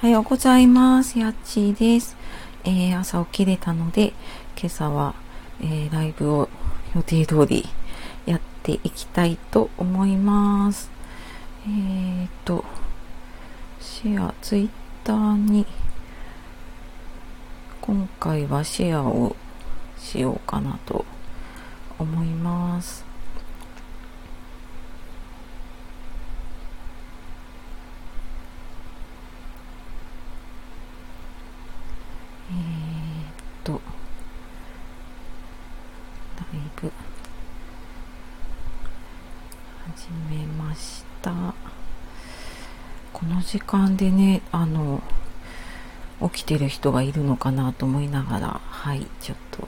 おはようございます。やっちーです。えー朝起きれたので、今朝は、えーライブを予定通りやっていきたいと思います。えーっと、シェア、ツイッターに、今回はシェアをしようかなと思います。えーっと、ライブ、始めました。この時間でね、あの、起きてる人がいるのかなと思いながら、はい、ちょっと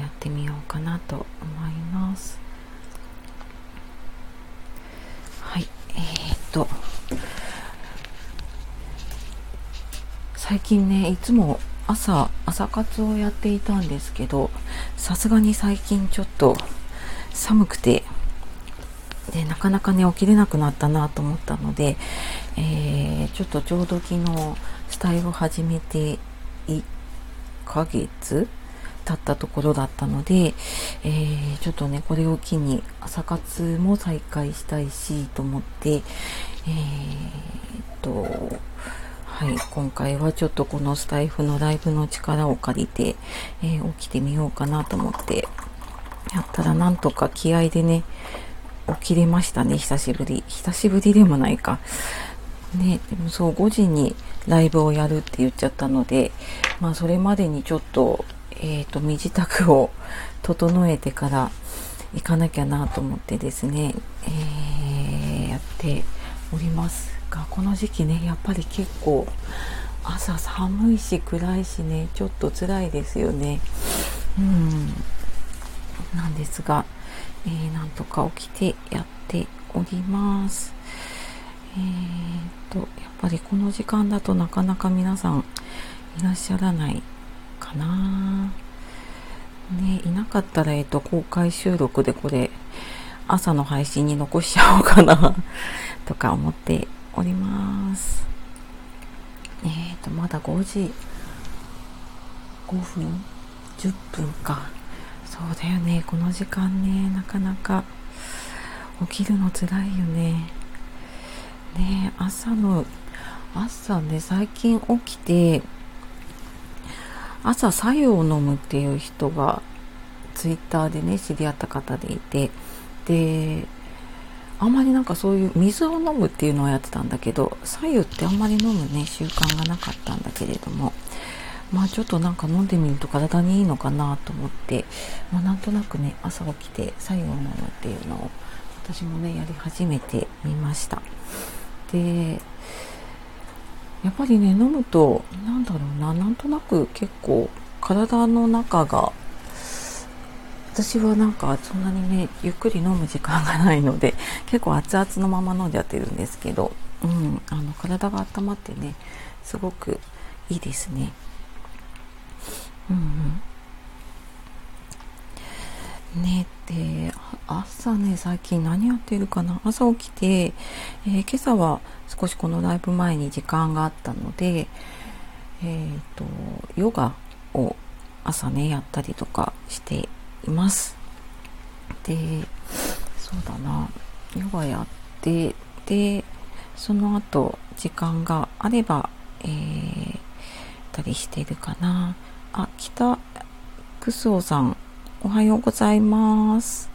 やってみようかなと思います。はい、えーっと、最近ねいつも朝朝活をやっていたんですけどさすがに最近ちょっと寒くてでなかなかね起きれなくなったなと思ったので、えーちょっとちょうど昨日スタイルを始めて1ヶ月経ったところだったので、えーちょっとねこれを機に朝活も再開したいしと思ってえーっとはい、今回はちょっとこのスタイフのライブの力を借りて、えー起きてみようかなと思ってやったらなんとか気合でね起きれましたね。久しぶり。久しぶりでもないか。ねでもそう5時にライブをやるって言っちゃったのでまあそれまでにちょっとえっ、と身支度を整えてから行かなきゃなと思ってですね、えーやっておりますがこの時期ねやっぱり結構朝寒いし暗いしねちょっと辛いですよね。うん。なんですが、えーなんとか起きてやっております。えー、とやっぱりこの時間だとなかなか皆さんいらっしゃらないかな。ねいなかったらえっ、と公開収録でこれ朝の配信に残しちゃおうかな とか思っております。えーとまだ5時5分10分か。そうだよね。この時間ねなかなか起きるの辛いよね。ね朝の朝ね最近起きて朝白湯を飲むっていう人がツイッターでね知り合った方でいてであんまりなんかそういう水を飲むっていうのをやってたんだけど白湯ってあんまり飲むね習慣がなかったんだけれども。まあちょっとなんか飲んでみると体にいいのかなと思って、まあ、なんとなくね朝起きて白湯を飲むっていうのを私もねやり始めてみましたでやっぱりね飲むとなんだろうななんとなく結構体の中が私はなんかそんなにねゆっくり飲む時間がないので結構熱々のまま飲んじゃってるんですけど、うん、あの体が温まってねすごくいいですね。うんうん、ねで朝ね最近何やってるかな？朝起きて、えー今朝は少しこのライブ前に時間があったのでえっ、とヨガを朝ねやったりとかしています。でそうだな。ヨガやってでその後時間があればえー、たりしてるかな。あ北クスオさんおはようございます。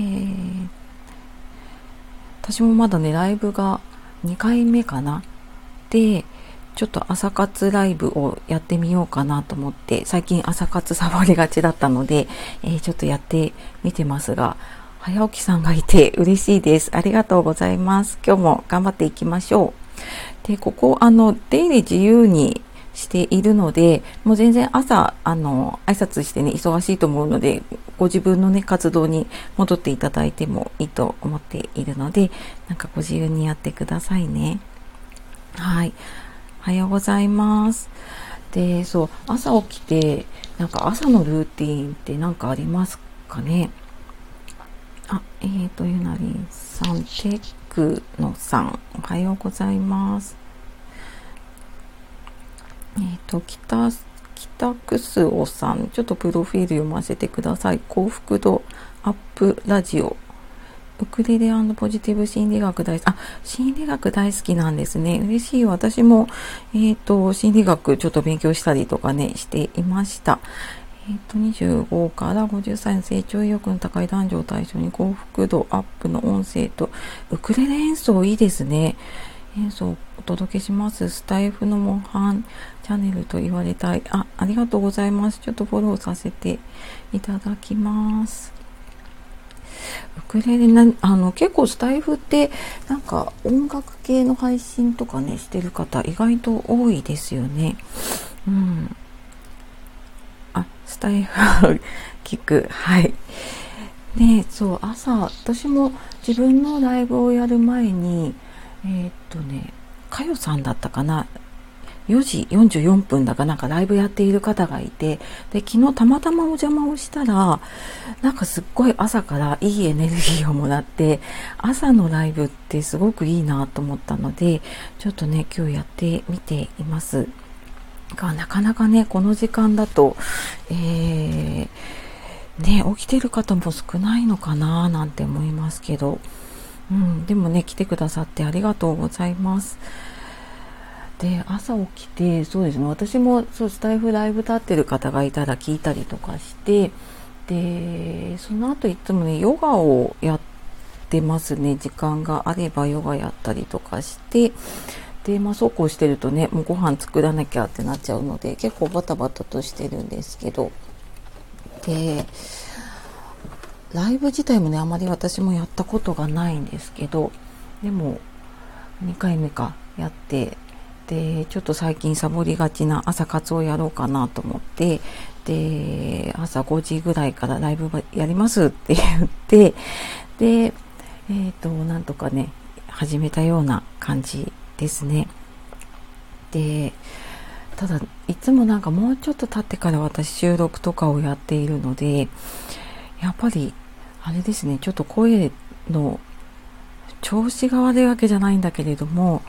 えー私もまだねライブが2回目かな。でちょっと朝活ライブをやってみようかなと思って最近朝活サボりがちだったので、えーちょっとやってみてますが早起きさんがいて嬉しいです。ありがとうございます。今日も頑張っていきましょう。でここあの出入り自由にしているのでもう全然朝あの挨拶してね忙しいと思うのでご自分のね活動に戻っていただいてもいいと思っているのでなんかご自由にやってくださいね。はい。おはようございます。でそう朝起きてなんか朝のルーティーンって何かありますかね？あえーとゆなりんさんテッくのさん、おはようございます。え、ー、と、北、北くすおさん、ちょっとプロフィール読ませてください。幸福度アップラジオ。ウクレレポジティブ心理学大好き。あ、心理学大好きなんですね。嬉しい。私も、えっ、ー、と、心理学ちょっと勉強したりとかね、していました。えっ、ー、と、25から50歳の成長意欲の高い男女を対象に幸福度アップの音声と、ウクレレ演奏いいですね。演奏をお届けします。スタイフの模範チャンネルと言われたい。あ、ありがとうございます。ちょっとフォローさせていただきます。ウクレレな、あの、結構スタイフって、なんか音楽系の配信とかね、してる方意外と多いですよね。うん。あ、スタイフ聞く。はい。で、そう、朝、私も自分のライブをやる前に、えー、っとね、かよさんだったかな？4時44分だかなんかライブやっている方がいて、で、昨日たまたまお邪魔をしたら、なんかすっごい朝からいいエネルギーをもらって、朝のライブってすごくいいなと思ったので、ちょっとね、今日やってみています。が、なかなかね、この時間だと、えー、ね、起きてる方も少ないのかななんて思いますけど、うん、でもね、来てくださってありがとうございます。で朝起きてそうですね。私もそうスタイフライブ立ってる方がいたら聞いたりとかしてでその後いつもねヨガをやってますね。時間があればヨガやったりとかしてでまあそうこうしてるとねもうご飯作らなきゃってなっちゃうので結構バタバタとしてるんですけど。でライブ自体もねあまり私もやったことがないんですけどでも2回目かやってでちょっと最近サボりがちな朝活をやろうかなと思ってで朝5時ぐらいからライブやりますって言ってでえっ、ー、となんとかね始めたような感じですね。でただいつもなんかもうちょっと経ってから私収録とかをやっているのでやっぱりあれですねちょっと声の調子が悪いわけじゃないんだけれども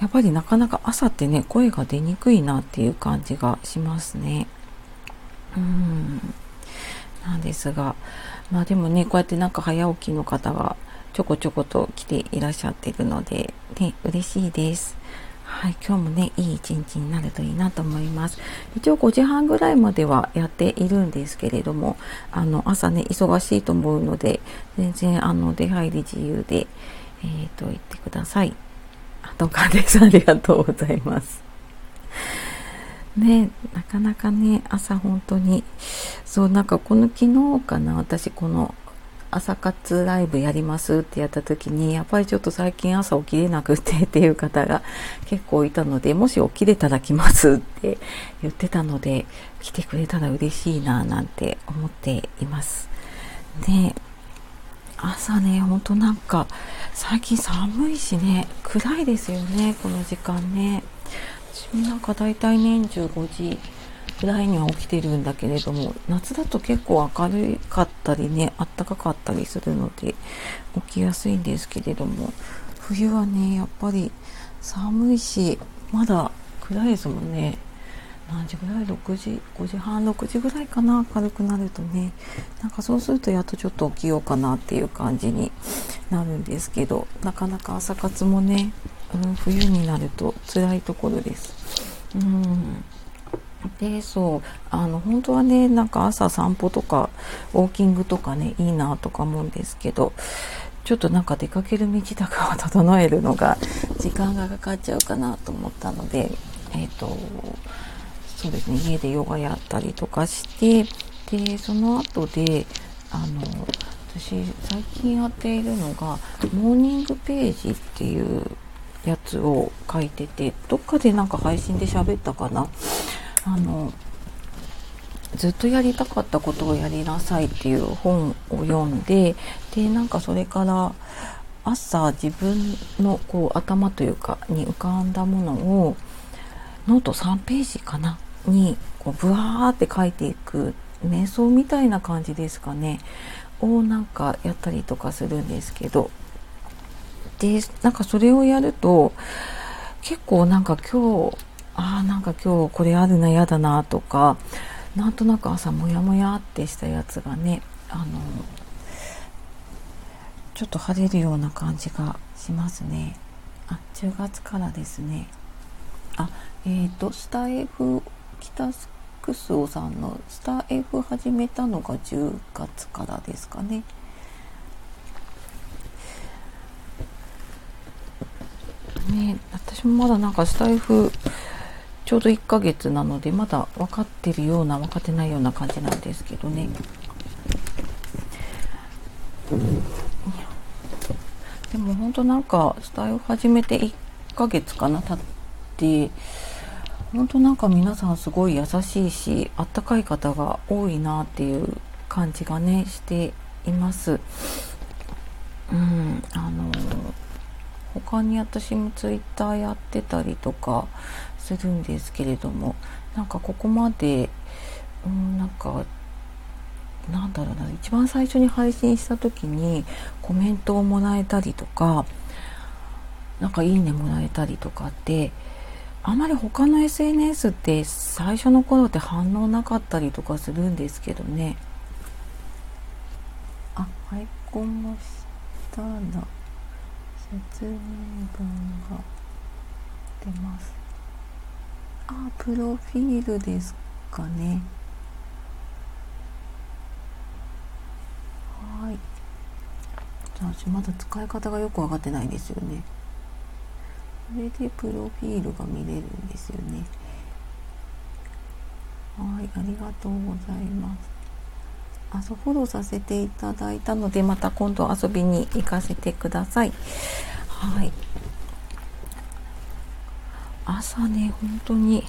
やっぱりなかなか朝ってね、声が出にくいなっていう感じがしますね。うん。なんですが、まあでもね、こうやってなんか早起きの方がちょこちょこと来ていらっしゃってるので、ね、嬉しいです。はい、今日もね、いい一日になるといいなと思います。一応5時半ぐらいまではやっているんですけれども、あの、朝ね、忙しいと思うので、全然、あの、出入り自由で、えっ、ー、と、言ってください。あとかです。ありがとうございます。ね、なかなかね、朝本当に、そう、なんかこの昨日かな、私この朝活ライブやりますってやった時に、やっぱりちょっと最近朝起きれなくて っていう方が結構いたので、もし起きれたら来ますって言ってたので、来てくれたら嬉しいななんて思っています。で、朝ね、ほんとなんか、最近寒いしね、暗いですよね、この時間ね。私もなんか大体年中5時ぐらいには起きてるんだけれども、夏だと結構明るかったりね、あったかかったりするので、起きやすいんですけれども、冬はね、やっぱり寒いし、まだ暗いですもんね。何時ぐらい？6時？5時半？6時ぐらいかな？明るくなるとね。なんかそうするとやっとちょっと起きようかなっていう感じになるんですけどなかなか朝活もね、うん、冬になると辛いところです。うん。でそうあの本当はねなんか朝散歩とかウォーキングとかねいいなとか思うんですけどちょっとなんか出かける身支度を整えるのが時間がかかっちゃうかなと思ったのでえっ、ー、とそうですね家でヨガやったりとかしてでその後であの私最近やっているのがモーニングページっていうやつを書いててどっかでなんか配信で喋ったかなあのずっとやりたかったことをやりなさいっていう本を読んででなんかそれから朝自分のこう頭というかに浮かんだものをノート3ページかな？にこうブワーって書いていく瞑想みたいな感じですかね？をなんかやったりとかするんですけど。でなんかそれをやると結構なんか今日ああなんか今日これあるな嫌だなとかなんとなく朝モヤモヤってしたやつがねあのちょっと晴れるような感じがしますね。あ10月からですね。あえっ、ー、とスター F 北クスオさんのスター F 始めたのが10月からですかね。ね私もまだなんかスタイフちょうど1ヶ月なのでまだ分かってるような分かってないような感じなんですけどね。でも本当なんかスタイフ始めて1ヶ月かな経って。本当なんか皆さんすごい優しいしあったかい方が多いなっていう感じがねしています。うんあの他に私もツイッターやってたりとかするんですけれどもなんかここまで、うん、なんかなんだろうな一番最初に配信した時にコメントをもらえたりとかなんかいいねもらえたりとかってあまり他の SNS って最初の頃って反応なかったりとかするんですけどね。あアイコンもしたら説明文が出ます。あプロフィールですかね。はい。私まだ使い方がよく分かってないんですよね。これでプロフィールが見れるんですよね。はいありがとうございます。あそフォローさせていただいたのでまた今度遊びに行かせてください。はい。朝ね本当に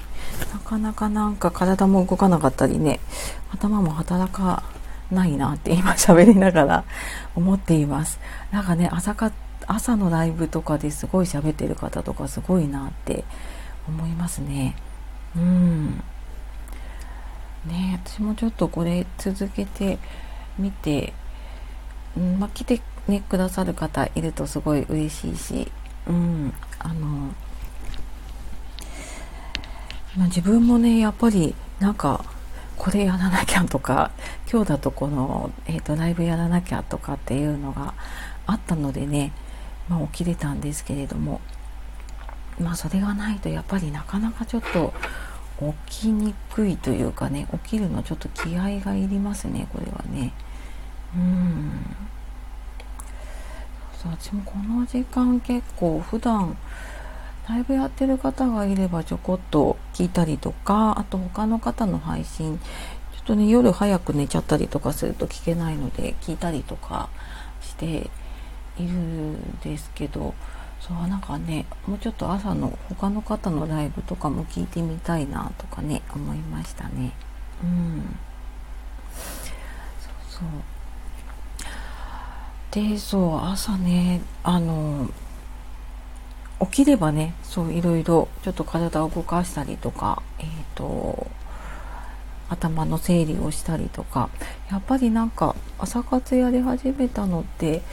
なかなかなんか体も動かなかったりね頭も働かないなって今喋りながら思っています。なんかね朝か朝のライブとかですごい喋ってる方とかすごいなって思いますね。うん。ね私もちょっとこれ続けてみて、うんまあ、来て、ね、くださる方いるとすごい嬉しいし、うん、あの、まあ、自分もねやっぱりなんかこれやらなきゃとか今日だとこの、えーと、ライブやらなきゃとかっていうのがあったのでね、まあ、起きれたんですけれどもまあそれがないとやっぱりなかなかちょっと起きにくいというかね起きるのちょっと気合がいりますねこれはね。うん。そう私もこの時間結構普段ライブやってる方がいればちょこっと聞いたりとかあと他の方の配信ちょっとね夜早く寝ちゃったりとかすると聞けないので聞いたりとかしているんですけどそうなんかねもうちょっと朝の他の方のライブとかも聞いてみたいなとかね思いましたね。うん。そうそう。でそう朝ねあの起きればねそういろいろちょっと体を動かしたりとかえっ、ー、と頭の整理をしたりとかやっぱりなんか朝活やり始めたのって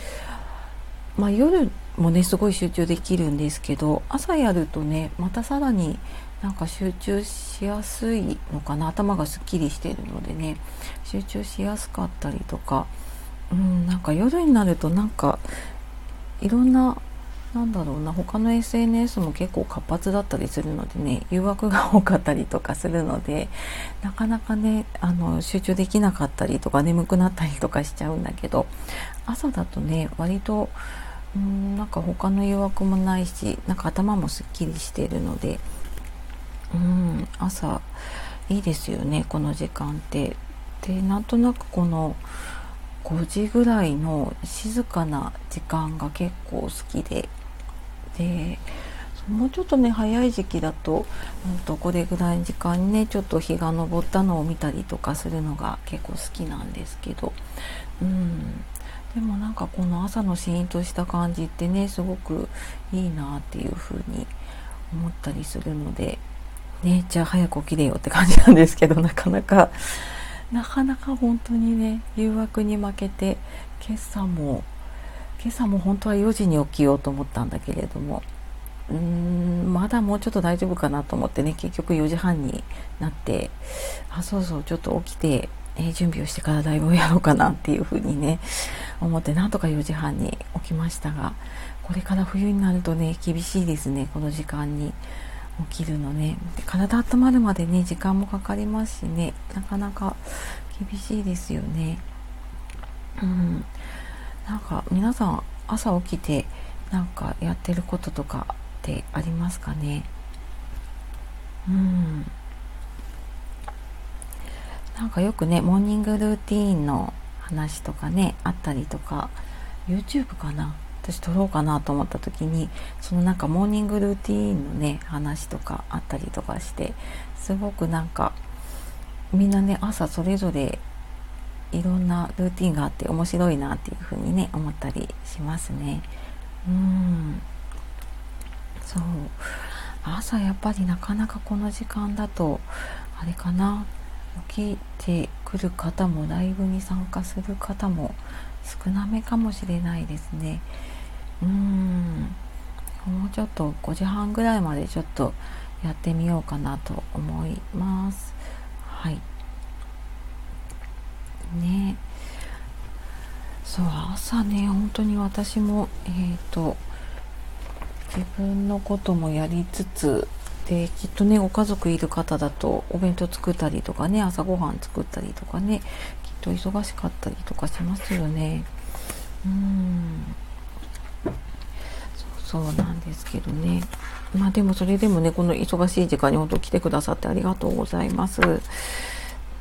まあ、夜もねすごい集中できるんですけど朝やるとねまたさらになんか集中しやすいのかな頭がすっきりしてるのでね集中しやすかったりとかうんなんか夜になるとなんかいろんななんだろうな他の SNS も結構活発だったりするのでね誘惑が多かったりとかするのでなかなかねあの集中できなかったりとか眠くなったりとかしちゃうんだけど朝だとね割とうんなんか他の誘惑もないしなんか頭もすっきりしているのでうん朝いいですよねこの時間って。でなんとなくこの5時ぐらいの静かな時間が結構好きで。でもうちょっとね早い時期だと,、うんと、これぐらいの時間にねちょっと日が昇ったのを見たりとかするのが結構好きなんですけど。うん。でもなんかこの朝のシーンとした感じってねすごくいいなっていう風に思ったりするのでねじゃあ早く起きれよって感じなんですけどなかなかなかなか本当にね誘惑に負けて今朝も今朝も本当は4時に起きようと思ったんだけれどもうーんまだもうちょっと大丈夫かなと思ってね結局4時半になってあそうそうちょっと起きて、えー、準備をしてからライブをやろうかなっていうふうにね思ってなんとか4時半に起きましたがこれから冬になるとね厳しいですねこの時間に起きるのね。体温まるまでね時間もかかりますしねなかなか厳しいですよね。うん。なんか皆さん朝起きてなんかやってることとかってありますかね？うん。なんかよくねモーニングルーティーンの話とかねあったりとか YouTube かな？私撮ろうかなと思った時にそのなんかモーニングルーティーンのね話とかあったりとかしてすごくなんかみんなね朝それぞれいろんなルーティンがあって面白いなっていうふうにね思ったりしますね。うん。そう。朝やっぱりなかなかこの時間だとあれかな？起きてくる方もライブに参加する方も少なめかもしれないですね。うん。もうちょっと5時半ぐらいまでちょっとやってみようかなと思います。はい。ね。そう朝ね本当に私もえっ、ー、と自分のこともやりつつできっとねご家族いる方だとお弁当作ったりとかね朝ごはん作ったりとかねきっと忙しかったりとかしますよね。うん。そうなんですけどね。まあでもそれでもねこの忙しい時間に本当来てくださってありがとうございます。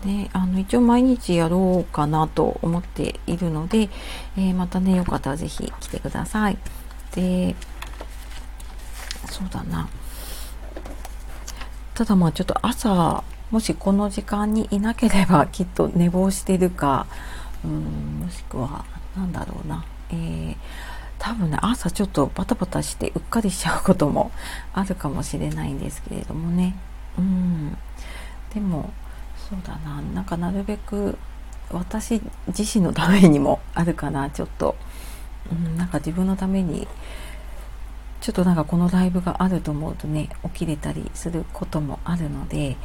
ね、あの一応毎日やろうかなと思っているので、えー、またねよかったら是非来てください。でそうだな。ただまあちょっと朝もしこの時間にいなければきっと寝坊してるかうんもしくは何だろうな、えー、多分ね朝ちょっとバタバタしてうっかりしちゃうこともあるかもしれないんですけれどもね。うん。でもそうだな。なんかなるべく私自身のためにもあるかなちょっと、うん、なんか自分のためにちょっとなんかこのライブがあると思うとね起きれたりすることもあるので、うん、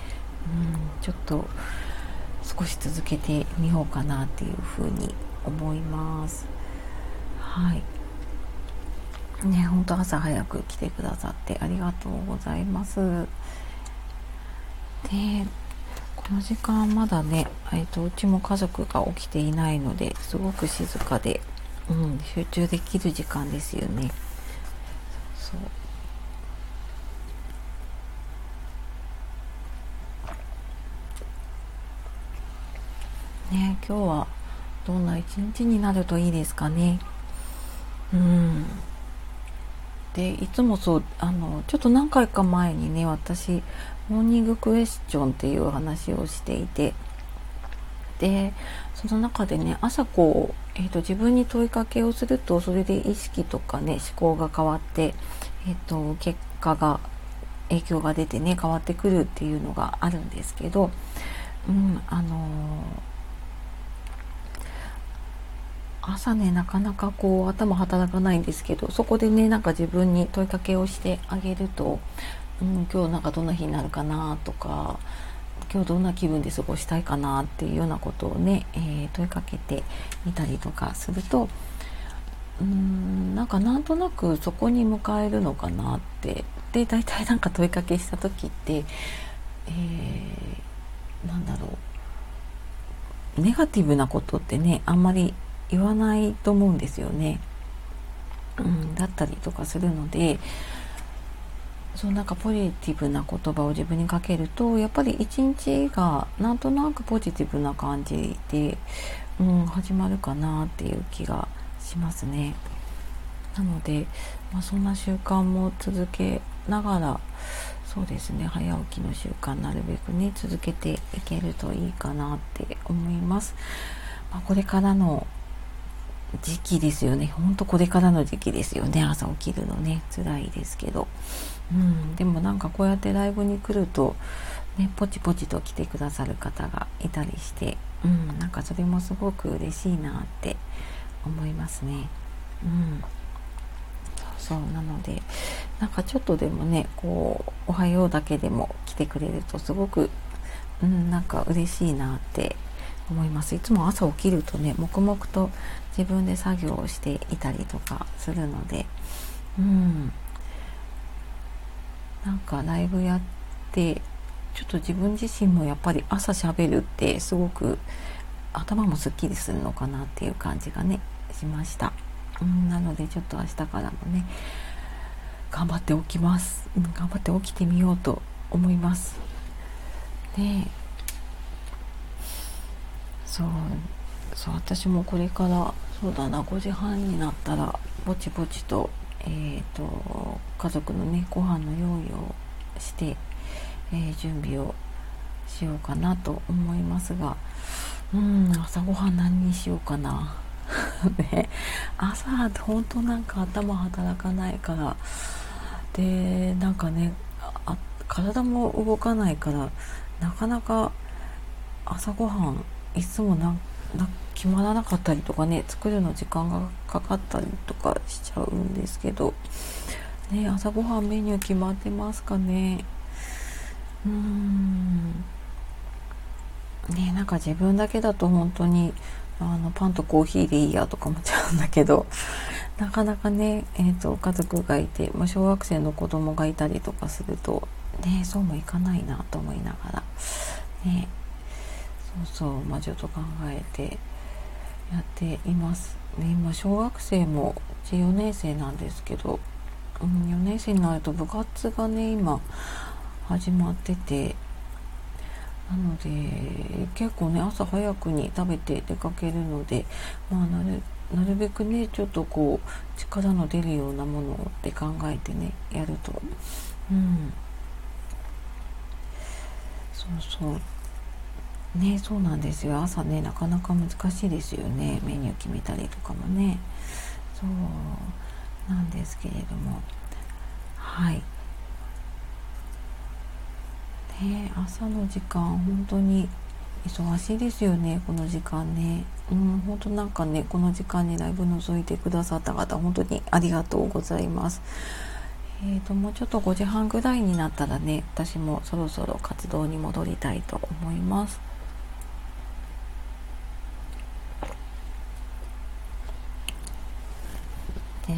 ちょっと少し続けてみようかなっていうふうに思います。はい。ね本当朝早く来てくださってありがとうございます。でこの時間まだね、えーと、うちも家族が起きていないのですごく静かで、うん、集中できる時間ですよね。そう。ね今日はどんな一日になるといいですかね。うん。でいつもそうあのちょっと何回か前にね私モーニングクエスチョンっていう話をしていて。でその中でね朝こう、えーと、自分に問いかけをするとそれで意識とかね思考が変わって、えーと、結果が影響が出てね変わってくるっていうのがあるんですけど、うんあのー、朝ねなかなかこう頭働かないんですけどそこでねなんか自分に問いかけをしてあげるとうん、今日なんかどんな日になるかなとか今日どんな気分で過ごしたいかなっていうようなことをね、えー、問いかけてみたりとかするとうんなんかなんとなくそこに迎えるのかなってで大体なんか問いかけした時って、えー、なんだろうネガティブなことってねあんまり言わないと思うんですよね。うん、だったりとかするのでそうなんかポジティブな言葉を自分にかけるとやっぱり一日がなんとなくポジティブな感じで、うん、始まるかなっていう気がしますね。なので、まあ、そんな習慣も続けながらそうですね早起きの習慣なるべくね続けていけるといいかなって思います。まあ、これからの時期ですよね。ほんとこれからの時期ですよね。朝起きるのね。辛いですけど。うん、でもなんかこうやってライブに来ると、ね、ポチポチと来てくださる方がいたりして、うん、なんかそれもすごく嬉しいなって思いますね。うんそうなのでなんかちょっとでもねこう「おはよう」だけでも来てくれるとすごく、うん、なんか嬉しいなって思います。いつも朝起きるとね黙々と自分で作業をしていたりとかするのでうん。なんかライブやってちょっと自分自身もやっぱり朝しゃべるってすごく頭もすっきりするのかなっていう感じがねしました、うん、なのでちょっと明日からもね頑張って起きます、うん、頑張って起きてみようと思います。ねそうそう私もこれからそうだな5時半になったらぼちぼちとえーと、家族のねご飯の用意をして、えー、準備をしようかなと思いますがうん朝ごはん何にしようかな。ね朝本当なんか頭働かないから。でなんかね体も動かないからなかなか朝ごはんいつもなん決まらなかったりとかね作るの時間がかかったりとかしちゃうんですけどね朝ごはんメニュー決まってますかね。うーん。ねなんか自分だけだと本当にあのパンとコーヒーでいいやとか思っちゃうんだけどなかなかね、えーと、家族がいて、まあ、小学生の子供がいたりとかするとねそうもいかないなと思いながらねそうそうまあちょっと考えてやっています、ね、今小学生もうち4年生なんですけど、うん、4年生になると部活がね今始まっててなので結構ね朝早くに食べて出かけるのでまあなるなるべくねちょっとこう力の出るようなものって考えてねやると。うん。そうそう。ねそうなんですよ。朝ねなかなか難しいですよね。メニュー決めたりとかもね。そうなんですけれども。はい。ね朝の時間本当に忙しいですよね。この時間ね。うん本当なんかねこの時間にライブ覗いてくださった方本当にありがとうございます。えーともうちょっと5時半ぐらいになったらね私もそろそろ活動に戻りたいと思います。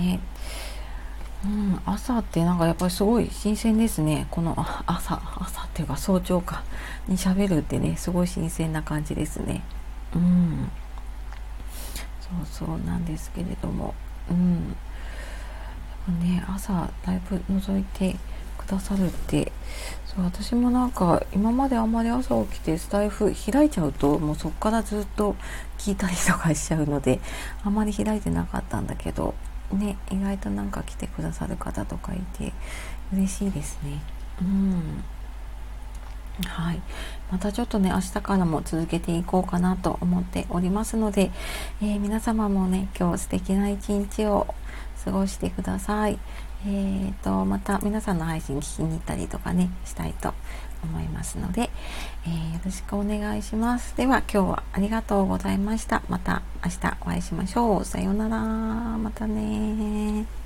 ね、うん、朝ってなんかやっぱりすごい新鮮ですね。この朝、朝っていうか早朝かに喋るってね、すごい新鮮な感じですね。うん。そうそうなんですけれども、うん。ね、朝だいぶ覗いてくださるってそう私もなんか今まであんまり朝起きてスタイフ開いちゃうともうそっからずっと聞いたりとかしちゃうのであんまり開いてなかったんだけどね意外となんか来てくださる方とかいて嬉しいですね。うん。はい。またちょっとね明日からも続けていこうかなと思っておりますので、えー、皆様もね今日素敵な一日を過ごしてください。えーと、また皆さんの配信聞きに行ったりとかねしたいと思いますので、えー、よろしくお願いします。では今日はありがとうございました。また明日お会いしましょう。さようなら。またね